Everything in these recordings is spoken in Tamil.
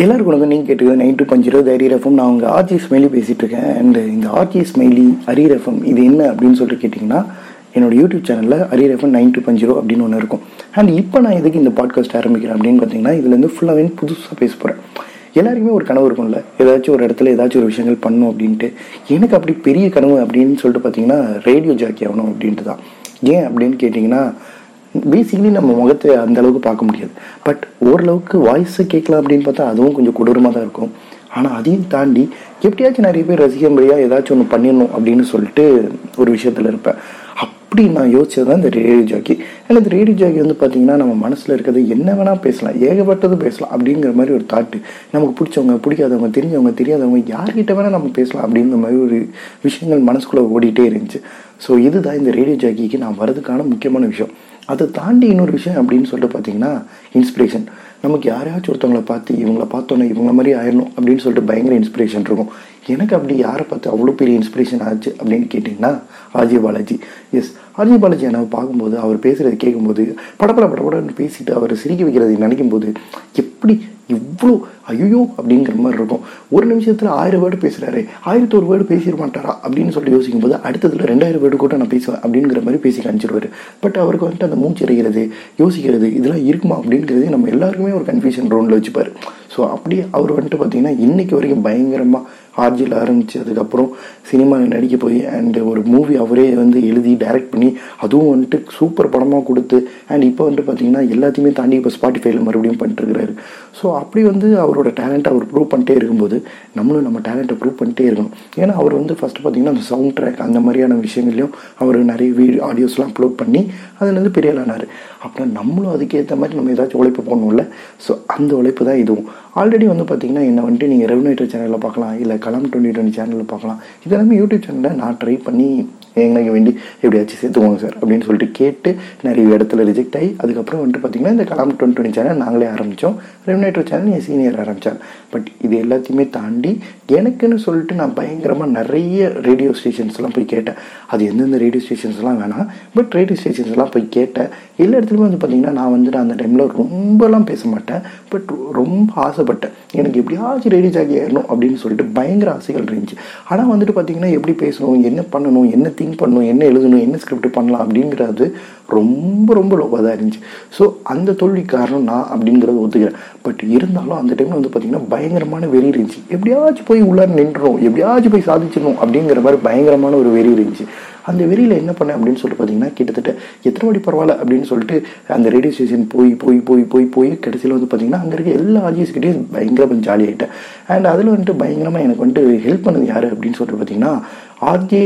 எல்லாருக்கும் வணக்கம். நீங்கள் கேட்டுக்கிறது நைன் டூ பஞ்சிரோ தைரிய ரஃபம் நான் உங்கள் ஆர்ஜி ஸ்மைலி பேசிகிட்டு இருக்கேன் அண்ட் இந்த ஆர்ஜி ஸ்மைலி அரி ரஃபம் இது என்ன அப்படின்னு சொல்லிட்டு கேட்டிங்கன்னா என்னோட யூடியூப் சேனலில் அரி ரஃபம் நைன் டூ பஞ்சிரோ அப்படின்னு ஒன்று இருக்கும். அண்ட் இப்போ நான் எதுக்கு இந்த பாட்காஸ்ட் ஆரம்பிக்கிறேன் அப்படின்னு பார்த்தீங்கன்னா இதுலேருந்து ஃபுல்லாகவே புதுசாக பேச போகிறேன் எல்லாருக்குமே ஒரு கனவு இருக்கும்ல. ஏதாச்சும் ஒரு இடத்துல ஏதாச்சும் ஒரு விஷயங்கள் பண்ணும் அப்படின்ட்டு. எனக்கு அப்படி பெரிய கனவு அப்படின்னு சொல்லிட்டு பார்த்தீங்கன்னா ரேடியோ ஜாக்கி ஆகணும் அப்படின்ட்டு தான் ஏன் அப்படின்னு கேட்டிங்கன்னா பேசிக்கலி நம்ம முகத்தை அந்த அளவுக்கு பார்க்க முடியாது. பட் ஓரளவுக்கு வாய்ஸை கேட்கலாம் அப்படின்னு பார்த்தா அதுவும் கொஞ்சம் கொடூரமாக தான் இருக்கும். ஆனால் அதையும் தாண்டி எப்படியாச்சும் நிறைய பேர் ரசிக்கும்படியாக ஏதாச்சும் ஒன்று பண்ணிடணும் அப்படின்னு சொல்லிட்டு ஒரு விஷயத்தில் இருப்பேன். அப்படி நான் யோசிச்சது தான் இந்த ரேடியோ ஜாக்கி ஏன்னா இந்த ரேடியோ ஜாக்கி வந்து பார்த்தீங்கன்னா நம்ம மனசில் இருக்கிறது என்ன வேணால் பேசலாம் ஏகப்பட்டது பேசலாம் அப்படிங்கிற மாதிரி ஒரு தாட்டு நமக்கு பிடிச்சவங்க பிடிக்காதவங்க தெரிஞ்சவங்க தெரியாதவங்க யார்கிட்ட வேணால் நம்ம பேசலாம் அப்படிங்கிற மாதிரி ஒரு விஷயங்கள் மனசுக்குள்ளே ஓடிட்டே இருந்துச்சு. ஸோ இதுதான் இந்த ரேடியோ ஜாக்கிக்கு நான் வரதுக்கான முக்கியமான விஷயம். அதை தாண்டி இன்னொரு விஷயம் அப்படின்னு சொல்லிட்டு பார்த்தீங்கன்னா இன்ஸ்பிரேஷன் நமக்கு யாரையாச்சும் ஒருத்தவங்களை பார்த்து இவங்கள பார்த்தோன்னே இவங்கள மாதிரி ஆயிடணும் அப்படின்னு சொல்லிட்டு பயங்கர இன்ஸ்பிரேஷன் இருக்கும். எனக்கு அப்படி யாரை பார்த்து அவ்வளோ பெரிய இன்ஸ்பிரேஷன் ஆச்சு அப்படின்னு கேட்டிங்கன்னா RJ Balaji. Yes RJ Balaji என்னை பார்க்கும்போது அவர் பேசுகிறது கேட்கும்போது படப்பட படப்படன்னு பேசிட்டு அவர் சிரிக்க வைக்கிறது நினைக்கும் போது எப்படி இவ்வளோ ஐயோ அப்படிங்கிற மாதிரி இருக்கும். ஒரு நிமிஷத்தில் ஆயிரம் வேர்டு பேசுகிறாரு ஆயிரத்தி ஒரு வேர்டு பேசிட மாட்டாரா அப்படின்னு சொல்லிட்டு யோசிக்கும் போது அடுத்ததில் ரெண்டாயிரம் வேர்டு கூட நான் பேசுவேன் அப்படிங்கிற மாதிரி பேசி காமிச்சிருவாரு. பட் அவருக்கு வந்துட்டு அந்த மூச்சு எறிகிறது யோசிக்கிறது இதெல்லாம் இருக்குமா அப்படிங்கிறது நம்ம எல்லாருக்குமே ஒரு கன்ஃபியூஷன் ரவுண்டில் வச்சுப்பார். ஸோ அப்படியே அவர் வந்துட்டு பார்த்தீங்கன்னா இன்றைக்கி வரைக்கும் பயங்கரமாக ஆர்ஜியில் ஆரம்பித்ததுக்கப்புறம் சினிமாவில் நடிக்க போய் அண்டு ஒரு மூவி அவரே வந்து எழுதி டைரக்ட் பண்ணி அதுவும் வந்துட்டு சூப்பர் படமாக கொடுத்து அண்ட் இப்போ வந்துட்டு பார்த்தீங்கன்னா எல்லாத்தையுமே தாண்டி இப்போ ஸ்பாட்டிஃபைல மறுபடியும் பண்ணிட்டுருக்கிறாரு ஸோ அப்படி வந்து அவரோட டேலண்ட்டை அவர் ப்ரூவ் பண்ணிட்டே இருக்கும்போது நம்மளும் நம்ம டேலண்ட்டை ப்ரூவ் பண்ணிட்டே இருக்கணும். ஏன்னா அவர் வந்து ஃபஸ்ட்டு பார்த்தீங்கன்னா அந்த சவுண்ட் ட்ராக் அந்த மாதிரியான விஷயங்கள்லையும் அவர் நிறைய வீடியோ ஆடியோஸ்லாம் அப்லோட் பண்ணி அதுலேருந்து பெரிய ஆளானார். அப்புறம் நம்மளும் அதுக்கேற்ற மாதிரி நம்ம ஏதாச்சும் உழைப்பு போடணும்ல? ஸோ அந்த உழைப்பு தான் இதுவும். ஆல்ரெடி வந்து பார்த்தீங்கன்னா என்ன வந்துட்டு நீங்கள் ரெவனேட்டர் சேனலில் பார்க்கலாம் இல்லை கலாம் டுவெண்ட்டி டுவெண்ட்டி சேனலில் பார்க்கலாம். எல்லாமே யூடியூப் சேனலில் நான் ட்ரை பண்ணி எங்களுக்கு வேண்டி எப்படியாச்சும் சேர்த்துக்கோங்க சார் அப்படின்னு சொல்லிட்டு கேட்டு நிறைய இடத்துல ரிஜெக்ட் ஆகி அதுக்கப்புறம் வந்துட்டு பார்த்தீங்கன்னா இந்த கலாம் டுவெண்ட்டி டுவெண்ட்டி சேனல் நாங்களே ஆரம்பித்தோம் ரெமினேட்டர் சேனல் என் சீனியர் ஆரம்பித்தார் பட் இது எல்லாத்தையுமே தாண்டி எனக்குன்னு சொல்லிட்டு நான் பயங்கரமாக நிறைய ரேடியோ ஸ்டேஷன்ஸ்லாம் போய் கேட்டேன். அது எந்தெந்த ரேடியோ ஸ்டேஷன்ஸ்லாம் வேணாம். பட் ரேடியோ ஸ்டேஷன்ஸ்லாம் போய் கேட்டேன். எல்லா இடத்துலையுமே வந்து பார்த்திங்கன்னா நான் வந்துட்டு அந்த டைமில் ரொம்பலாம் பேச மாட்டேன். பட் ரொம்ப ஆசைப்பட்டேன். எனக்கு எப்படியாச்சும் ரேடியோ ஜாக்கி ஏறணும் அப்படின்னு சொல்லிட்டு பயங்கர ஆசைகள் இருந்துச்சு. ஆனால் வந்துட்டு பார்த்தீங்கன்னா எப்படி பேசணும் என்ன பண்ணணும் என்ன திங்க் பண்ணணும் என்ன எழுதணும் என்ன ஸ்கிரிப்ட் பண்ணலாம் அப்படிங்கிறது ரொம்ப ரொம்ப லோவாக தான் இருந்துச்சு. ஸோ அந்த தோல்வி காரணம் நான் அப்படிங்கிறத ஒத்துக்கிறேன். பட் இருந்தாலும் அந்த டைமில் வந்து பார்த்திங்கன்னா பயங்கரமான வெறி இருந்துச்சு. எப்படியாச்சும் போய் உள்ளார நின்றுடும் எப்படியாச்சும் போய் சாதிச்சிடணும் அப்படிங்கிற மாதிரி பயங்கரமான ஒரு வெறி இருந்துச்சு. அந்த வெறியில் என்ன பண்ணேன் அப்படின்னு சொல்லிட்டு பார்த்தீங்கன்னா கிட்டத்தட்ட எத்தனை மணி பரவாயில்ல அப்படின்னு சொல்லிட்டு அந்த ரேடியோ ஸ்டேஷன் போய் போய் போய் போய் போய் கடைசியில் வந்து பார்த்தீங்கன்னா அங்கே இருக்க எல்லா ஆர்ஜிஸ்கிட்டையும் பயங்கரமாக ஜாலி ஆகிட்டேன் அண்ட் அதில் வந்துட்டு பயங்கரமாக எனக்கு வந்துட்டு ஹெல்ப் பண்ணது யார் அப்படின்னு சொல்லிட்டு பார்த்தீங்கன்னா ஆர்ஜே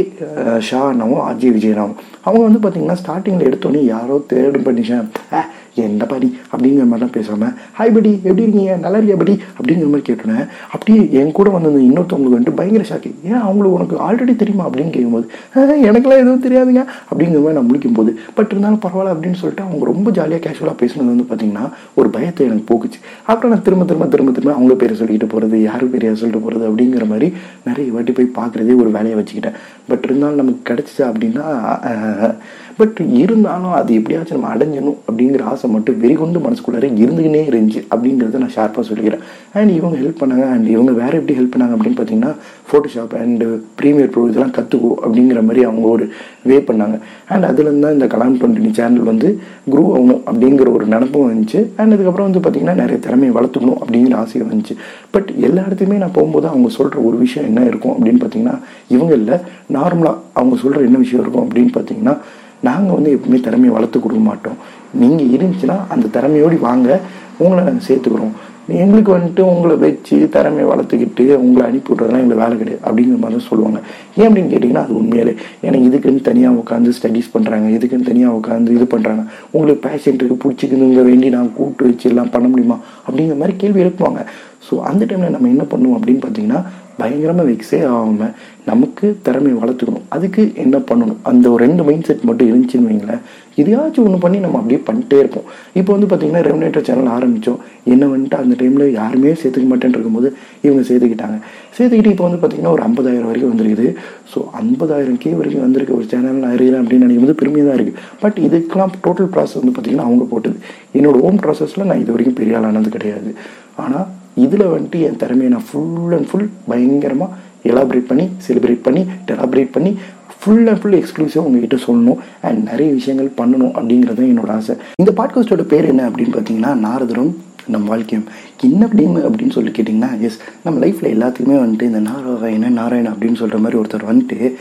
ஷானாவும் ஆர்ஜே விஜயனாவும் அவங்க வந்து பார்த்தீங்கன்னா ஸ்டார்டிங்கில் எடுத்தோன்னே யாரோ தேர்டு பண்ணிஷன் என்ன படி? அப்படிங்கிற மாதிரிலாம் பேசாமல் ஹாய் படி எப்படி இருக்கீங்க? நல்லா இருக்கியா படி அப்படிங்கிற மாதிரி கேட்டோன்னே அப்படியே என் கூட வந்தது இன்னொருத்தவங்களுக்கு வந்துட்டு பயங்கர ஷாக்கு ஏன் அவங்களுக்கு உனக்கு ஆல்ரெடி தெரியுமா? அப்படின்னு கேட்கும்போது எனக்கெல்லாம் எதுவும் தெரியாதுங்க. அப்படிங்கிற மாதிரி நான் முடிக்கும்போது பட் இருந்தாலும் பரவாயில்ல அப்படின்னு சொல்லிட்டு அவங்க ரொம்ப ஜாலியாக கேஷுவலாக பேசுனது வந்து பார்த்தீங்கன்னா ஒரு பயத்தை எனக்கு போக்குச்சு. அப்புறம் நான் திரும்ப திரும்ப திரும்ப திரும்ப அவங்க பேரை சொல்லிக்கிட்டு போகிறது யார் பேரையா சொல்லிட்டு போகிறது அப்படிங்கிற மாதிரி நிறைய வாட்டி போய் பார்க்குறதே ஒரு வேலையை வச்சுக்கிட்டேன். பட் இருந்தாலும் நமக்கு கிடச்சிச்சா அப்படின்னா பட் இருந்தாலும் அது எப்படியாச்சும் நம்ம அடைஞ்சணும் அப்படிங்கிற ஆசை மட்டும் வெறிகொண்டு மனசுக்குள்ளார இருந்துக்கினே இருந்துச்சு அப்படிங்கிறத நான் ஷார்ப்பாக சொல்லிக்கிறேன். அண்ட் இவங்க ஹெல்ப் பண்ணாங்க அண்ட் இவங்க வேறு எப்படி ஹெல்ப் பண்ணாங்க அப்படின்னு பார்த்தீங்கன்னா ஃபோட்டோஷாப் அண்டு ப்ரீமியர் ப்ரோ இதெல்லாம் கற்றுக்கோ அப்படிங்கிற மாதிரி அவங்க ஒரு வே பண்ணாங்க. அண்ட் அதுலேருந்து தான் இந்த கலாம் டுவெண்ட்டி சேனல் வந்து குரூ ஆகணும் அப்படிங்கிற ஒரு நினப்பும் வந்துச்சு. அண்ட் அதுக்கப்புறம் வந்து பார்த்திங்கன்னா நிறைய திறமையை வளர்த்துக்கணும் அப்படிங்கிற ஆசையும் வந்துச்சு. பட் எல்லா இடத்துலையுமே நான் போகும்போது அவங்க சொல்கிற ஒரு விஷயம் என்ன இருக்கும் அப்படின்னு பார்த்தீங்கன்னா இவங்க இல்லை நார்மலாக அவங்க சொல்கிற என்ன விஷயம் இருக்கும் அப்படின்னு பார்த்தீங்கன்னா நாங்கள் வந்து எப்பவுமே திறமையை வளர்த்து கொடுக்க மாட்டோம். நீங்கள் இருந்துச்சுன்னா அந்த திறமையோடு வாங்க. உங்களை நாங்கள் சேர்த்துக்கிறோம். எங்களுக்கு வந்துட்டு உங்களை வச்சு திறமையை வளர்த்துக்கிட்டு உங்களை அனுப்பி விட்றதுலாம் எங்களுக்கு வேலை கிடையாது. அப்படிங்கிற மாதிரி தான் சொல்லுவாங்க. ஏன் அப்படின்னு கேட்டிங்கன்னா அது உண்மையிலே. ஏன்னா இதுக்குன்னு தனியாக உட்காந்து ஸ்டடீஸ் பண்ணுறாங்க இதுக்குன்னு தனியாக உட்காந்து இது பண்ணுறாங்க உங்களுக்கு பேஷண்ட்டுக்கு பிடிச்சிக்கணுங்க வேண்டி நான் கூப்பிட்டு வச்சு எல்லாம் பண்ண முடியுமா? அப்படிங்கிற மாதிரி கேள்வி எழுப்புவாங்க. ஸோ அந்த டைமில் நம்ம என்ன பண்ணுவோம் அப்படின்னு பார்த்தீங்கன்னா பயங்கரமாக வெக்ஸே ஆகாமல் நமக்கு திறமையை வளர்த்துக்கணும். அதுக்கு என்ன பண்ணணும்? அந்த ஒரு ரெண்டு மைண்ட் செட் மட்டும் இருந்துச்சுன்னு வைங்களேன் எதையாச்சும் ஒன்று பண்ணி நம்ம அப்படியே பண்ணிட்டே இருப்போம். இப்போ வந்து பார்த்தீங்கன்னா ரெமினேட்டர் சேனல் ஆரம்பித்தோம் என்ன வந்துட்டு அந்த டைமில் யாருமே சேர்த்துக்க மாட்டேன்னு இருக்கும்போது இவங்க சேர்த்துக்கிட்டாங்க. சேர்த்துக்கிட்டு இப்போ வந்து பார்த்தீங்கன்னா ஒரு ஐம்பதாயிரம் வரைக்கும் வந்திருக்குது. ஸோ ஐம்பதாயிரம் கே வரைக்கும் வந்திருக்க ஒரு சேனல் நான் இருக்கிறேன் அப்படின்னு நினைக்கும் போது பெருமையாக தான் இருக்குது பட் இதுக்கெல்லாம் டோட்டல் ப்ராசஸ் வந்து பார்த்தீங்கன்னா அவங்க போட்டது. என்னோட ஓம் ப்ராசஸில் நான் இது வரைக்கும் பெரிய ஆளானது கிடையாது. ஆனால் இதில் வந்துட்டு என் திறமையை நான் ஃபுல் அண்ட் ஃபுல் பயங்கரமாக எலாபரேட் பண்ணி செலிப்ரேட் பண்ணி டெலாபரேட் பண்ணி ஃபுல் அண்ட் ஃபுல் எக்ஸ்க்ளூசிவாக உங்ககிட்ட சொல்லணும் அண்ட் நிறைய விஷயங்கள் பண்ணணும் அப்படிங்கிறது என்னோட ஆசை. இந்த பாட்காஸ்டோட பேர் என்ன அப்படின்னு பார்த்தீங்கன்னா நாரதரும் நம்ம வாழ்க்கையும். என்ன அப்படின்னு அப்படின்னு சொல்லி கேட்டிங்கன்னா எஸ் நம்ம லைஃப்பில் எல்லாத்துக்குமே வந்துட்டு இந்த நாராயணன் நாராயணன் அப்படின்னு சொல்கிற மாதிரி ஒருத்தர் வந்துட்டு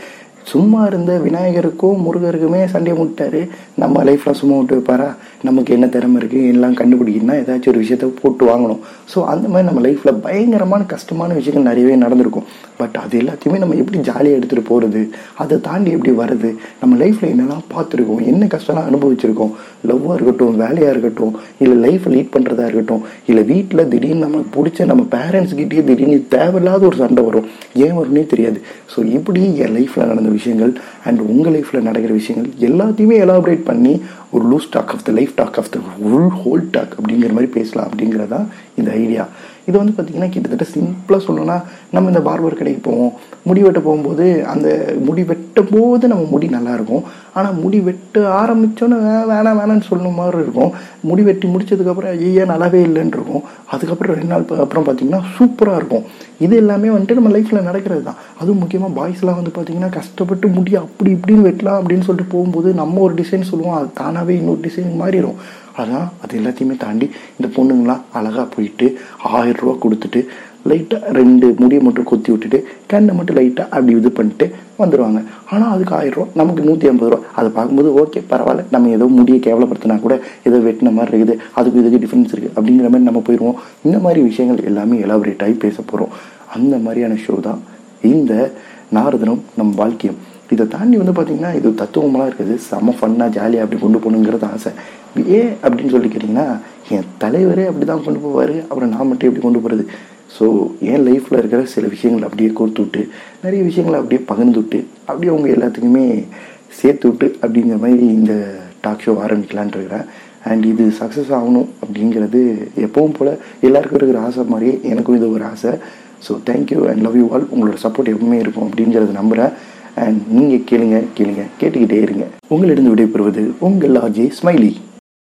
சும்மா இருந்த விநாயகருக்கும் முருகருக்குமே சண்டையை முட்டாரு நம்ம லைஃப்பில் சும்மா விட்டு வைப்பாரா? நமக்கு என்ன திறமை இருக்குது எல்லாம் கண்டுபிடிக்கணும்னா ஏதாச்சும் ஒரு விஷயத்த போட்டு வாங்கணும். ஸோ அந்த மாதிரி நம்ம லைஃப்பில் பயங்கரமான கஷ்டமான விஷயங்கள் நிறையவே நடந்திருக்கும். பட் அது எல்லாத்தையுமே நம்ம எப்படி ஜாலியாக எடுத்துகிட்டு போகிறது அதை தாண்டி எப்படி வருது நம்ம லைஃப்பில் என்னெல்லாம் பார்த்துருக்கோம்? என்ன கஷ்டம்லாம் அனுபவிச்சிருக்கோம்? லவ்வாக இருக்கட்டும் வேலையாக இருக்கட்டும் இல்லை லைஃப்பை லீட் பண்ணுறதா இருக்கட்டும் இல்லை வீட்டில் திடீர்னு நமக்கு பிடிச்ச நம்ம பேரண்ட்ஸ்கிட்டயே திடீர்னு தேவையில்லாத ஒரு சண்டை வரும். ஏன் வரும்னே தெரியாது. ஸோ இப்படி என் லைஃப்பில் நடந்து விஷயங்கள் அண்ட் உங்கள் லைஃப்பில் நடக்கிற விஷயங்கள் எல்லாத்தையுமே எலாபரேட் பண்ணி ஒரு loose talk of the life talk of the full whole talk அப்படிங்கிற மாதிரி பேசலாம் அப்படிங்கிறதா இந்த ஐடியா இது வந்து பார்த்திங்கன்னா கிட்டத்தட்ட சிம்பிளாக சொல்லணும்னா நம்ம இந்த பார்பர் கடைக்கு போவோம். முடி வெட்ட போகும்போது அந்த முடி வெட்டும் போது நம்ம முடி நல்லா இருக்கும் ஆனால் முடி வெட்ட ஆரம்பித்தோன்னு வேணாம் வேணாம்னு சொல்லணும் மாதிரி இருக்கும். முடி வெட்டி முடிச்சதுக்கப்புறம் ஐயா நல்லாவே இல்லைன்னு இருக்கும். அதுக்கப்புறம் ரெண்டு நாள் அப்புறம் பார்த்திங்கன்னா சூப்பராக இருக்கும். இது எல்லாமே வந்துட்டு நம்ம லைஃப்பில் நடக்கிறது தான். அதுவும் முக்கியமாக பாய்ஸ்லாம் வந்து பார்த்திங்கன்னா கஷ்டப்பட்டு முடி அப்படி இப்படின்னு வெட்டலாம் அப்படின்னு சொல்லிட்டு போகும்போது நம்ம ஒரு டிசைன் சொல்லுவோம். அது தானாகவே இன்னொரு டிசைன் மாறிடும். அதான் அது எல்லாத்தையுமே தாண்டி இந்த பொண்ணுங்களாம் அழகாக போயிட்டு ஆயிரம் ரூபா கொடுத்துட்டு லைட்டாக ரெண்டு முடியை மட்டும் கொத்தி விட்டுட்டு கண்ணை மட்டும் லைட்டாக அப்படி இது பண்ணிட்டு வந்துடுவாங்க ஆனால் அதுக்கு ஆயிரம் ரூபா நமக்கு நூற்றி ஐம்பது ரூபா அதை பார்க்கும்போது ஓகே பரவாயில்ல. நம்ம ஏதோ முடியை கேவலப்படுத்தினா கூட ஏதோ வெட்டின மாதிரி இருக்குது. அதுக்கு இதுக்கு டிஃப்ரென்ஸ் இருக்குது அப்படிங்கிற மாதிரி நம்ம போயிடுவோம் இந்த மாதிரி விஷயங்கள் எல்லாமே எலாபரேட் ஆகி பேச போகிறோம் அந்த மாதிரியான ஷோ தான் இந்த நாரதனம் நம் வாழ்க்கையும். இதை தாண்டி வந்து பார்த்திங்கன்னா இது தத்துவமெல்லாம் இருக்குது. செம்ம ஃபன்னாக ஜாலியாக அப்படி கொண்டு போகணுங்கிறது ஆசை. ஏன் அப்படின்னு சொல்லி கேட்டிங்கன்னா என் தலைவரே அப்படி தான் கொண்டு போவார். அப்புறம் நான் மட்டும் எப்படி கொண்டு போகிறது ஸோ என் லைஃப்பில் இருக்கிற சில விஷயங்களை அப்படியே கோர்த்து விட்டு நிறைய விஷயங்களை அப்படியே பகிர்ந்து விட்டு அப்படியே அவங்க எல்லாத்துக்குமே சேர்த்து விட்டு அப்படிங்கிற மாதிரி இந்த டாக் ஷோ ஆரம்பிக்கலான் இருக்கிறேன். அண்ட் இது சக்ஸஸ் ஆகணும் அப்படிங்கிறது எப்பவும் போல் எல்லாருக்கும் இருக்கிற ஆசை மாதிரியே எனக்கும் இது ஒரு ஆசை. So thank you and love you all உங்களோட சப்போர்ட் எப்பவுமே இருக்கும் அப்படிங்கிறத நம்புகிறேன் அண்ட் நீங்கள் கேளுங்க கேளுங்க கேட்டுக்கிட்டே இருங்க. உங்களிடம் விடைபெறுவது உங்கள் ஆர்ஜே ஸ்மைலி